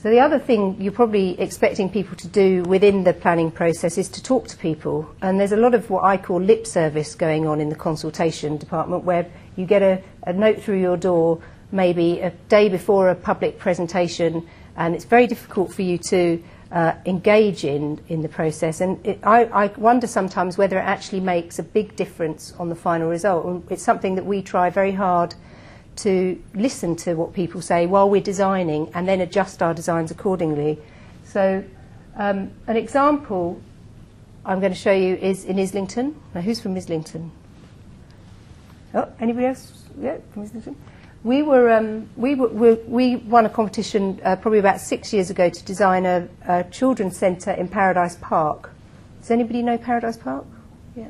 So the other thing you're probably expecting people to do within the planning process is to talk to people. And there's a lot of what I call lip service going on in the consultation department where you get a, a note through your door maybe a day before a public presentation and it's very difficult for you to uh, engage in in the process and it, I, I wonder sometimes whether it actually makes a big difference on the final result and it's something that we try very hard to listen to what people say while we're designing and then adjust our designs accordingly. So, um, an example I'm going to show you is in Islington. Now, who's from Islington? Oh, anybody else? Yeah, from Islington? We, were, um, we, were, we won a competition uh, probably about six years ago to design a, a children's centre in Paradise Park. Does anybody know Paradise Park? Yeah.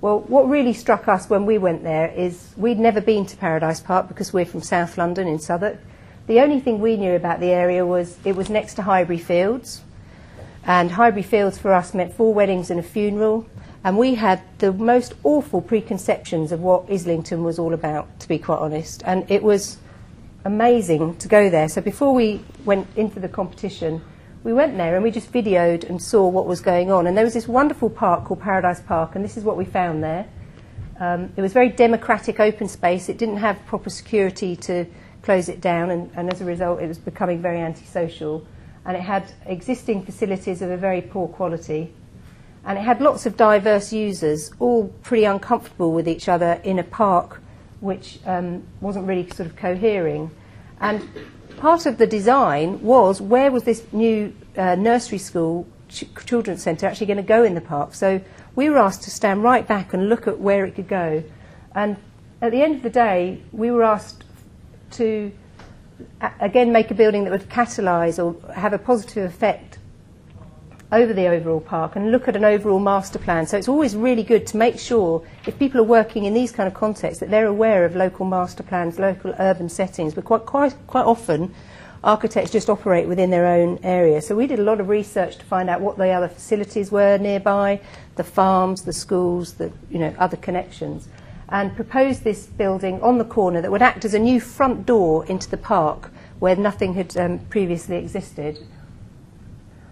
Well, what really struck us when we went there is we'd never been to Paradise Park because we're from South London in Southwark. The only thing we knew about the area was it was next to Highbury Fields. And Highbury Fields for us meant four weddings and a funeral. And we had the most awful preconceptions of what Islington was all about, to be quite honest. And it was amazing to go there. So before we went into the competition, we went there and we just videoed and saw what was going on. And there was this wonderful park called Paradise Park, and this is what we found there. Um, it was very democratic open space. It didn't have proper security to close it down, and, and as a result, it was becoming very antisocial. And it had existing facilities of a very poor quality. And it had lots of diverse users, all pretty uncomfortable with each other in a park which um, wasn't really sort of cohering. And part of the design was where was this new uh, nursery school ch children's centre actually going to go in the park. So we were asked to stand right back and look at where it could go. And at the end of the day, we were asked to again make a building that would catalyse or have a positive effect over the overall park and look at an overall master plan. So it's always really good to make sure, if people are working in these kind of contexts, that they're aware of local master plans, local urban settings. But quite, quite, quite often, architects just operate within their own area. So we did a lot of research to find out what the other facilities were nearby, the farms, the schools, the you know, other connections, and proposed this building on the corner that would act as a new front door into the park where nothing had um, previously existed.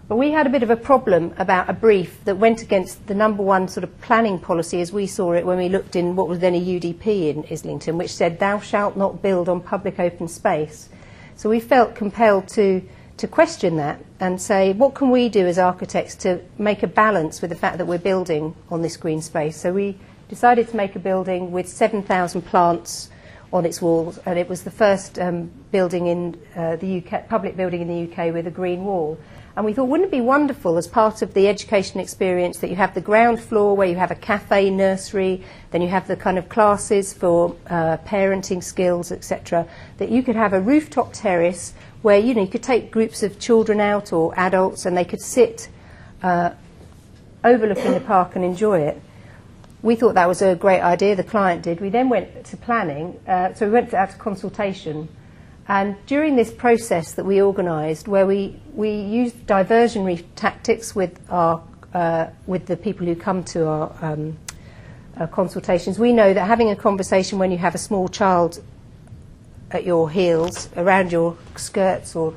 But we had a bit of a problem about a brief that went against the number one sort of planning policy as we saw it when we looked in what was then a UDP in Islington, which said, Thou shalt not build on public open space. So we felt compelled to, to question that and say, What can we do as architects to make a balance with the fact that we're building on this green space? So we decided to make a building with 7,000 plants on its walls, and it was the first um, building in uh, the UK, public building in the UK with a green wall. And we thought, wouldn't it be wonderful as part of the education experience that you have the ground floor where you have a cafe nursery, then you have the kind of classes for uh, parenting skills, etc., that you could have a rooftop terrace where you know you could take groups of children out or adults and they could sit uh, overlooking the park and enjoy it. We thought that was a great idea. The client did. We then went to planning, uh, so we went out to consultation. And during this process that we organised, where we, we used diversionary tactics with, our, uh, with the people who come to our um, uh, consultations, we know that having a conversation when you have a small child at your heels, around your skirts or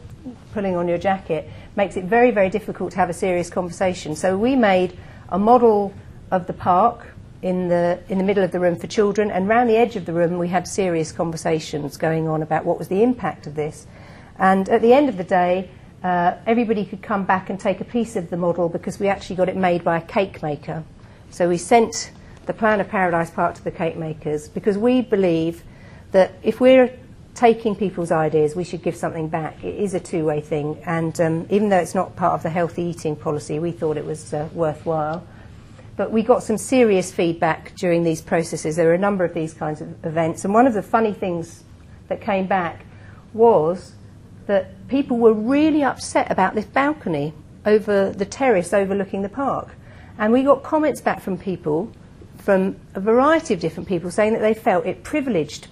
pulling on your jacket, makes it very, very difficult to have a serious conversation. So we made a model of the park in the, in the middle of the room for children, and round the edge of the room we had serious conversations going on about what was the impact of this. And at the end of the day, uh, everybody could come back and take a piece of the model because we actually got it made by a cake maker. So we sent the plan of Paradise Park to the cake makers because we believe that if we're taking people's ideas, we should give something back. It is a two-way thing, and um, even though it's not part of the healthy eating policy, we thought it was uh, worthwhile. But we got some serious feedback during these processes. There were a number of these kinds of events. And one of the funny things that came back was that people were really upset about this balcony over the terrace overlooking the park. And we got comments back from people, from a variety of different people, saying that they felt it privileged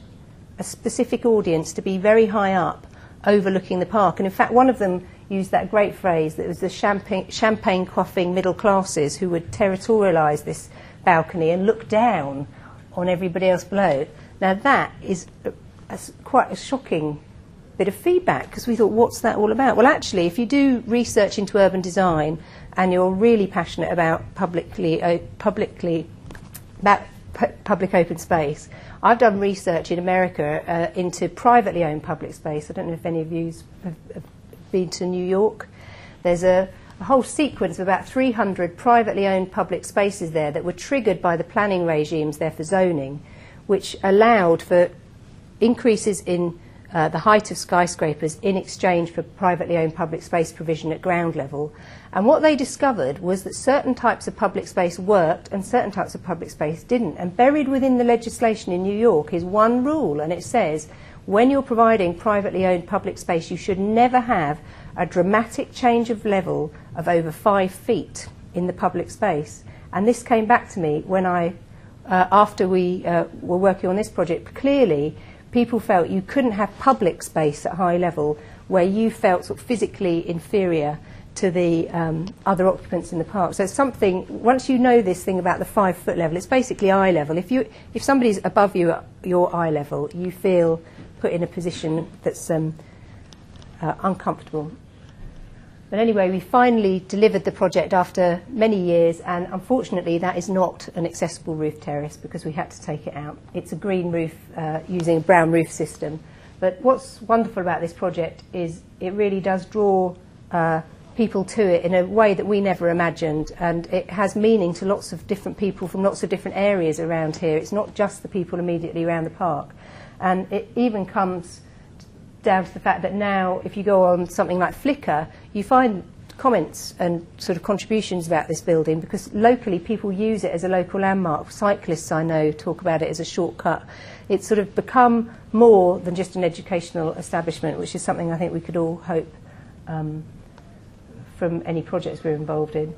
a specific audience to be very high up overlooking the park. And in fact, one of them used that great phrase that it was the champagne, champagne quaffing middle classes who would territorialise this balcony and look down on everybody else below. Now, that is a, a, quite a shocking bit of feedback because we thought, what's that all about? Well, actually, if you do research into urban design and you're really passionate about publicly, uh, publicly about pu- public open space, I've done research in America uh, into privately owned public space. I don't know if any of you have, have to New York. There's a, a whole sequence of about 300 privately owned public spaces there that were triggered by the planning regimes there for zoning, which allowed for increases in uh, the height of skyscrapers in exchange for privately owned public space provision at ground level. And what they discovered was that certain types of public space worked and certain types of public space didn't. And buried within the legislation in New York is one rule, and it says When you're providing privately owned public space, you should never have a dramatic change of level of over five feet in the public space. And this came back to me when I, uh, after we uh, were working on this project, clearly people felt you couldn't have public space at high level where you felt sort of physically inferior to the um, other occupants in the park. So it's something, once you know this thing about the five foot level, it's basically eye level. If, you, if somebody's above you at your eye level, you feel put in a position that's um, uh, uncomfortable. But anyway, we finally delivered the project after many years, and unfortunately, that is not an accessible roof terrace because we had to take it out. It's a green roof uh, using a brown roof system. But what's wonderful about this project is it really does draw uh, people to it in a way that we never imagined, and it has meaning to lots of different people from lots of different areas around here. It's not just the people immediately around the park. And it even comes down to the fact that now, if you go on something like Flickr, you find comments and sort of contributions about this building because locally people use it as a local landmark. Cyclists I know talk about it as a shortcut. It's sort of become more than just an educational establishment, which is something I think we could all hope um, from any projects we're involved in.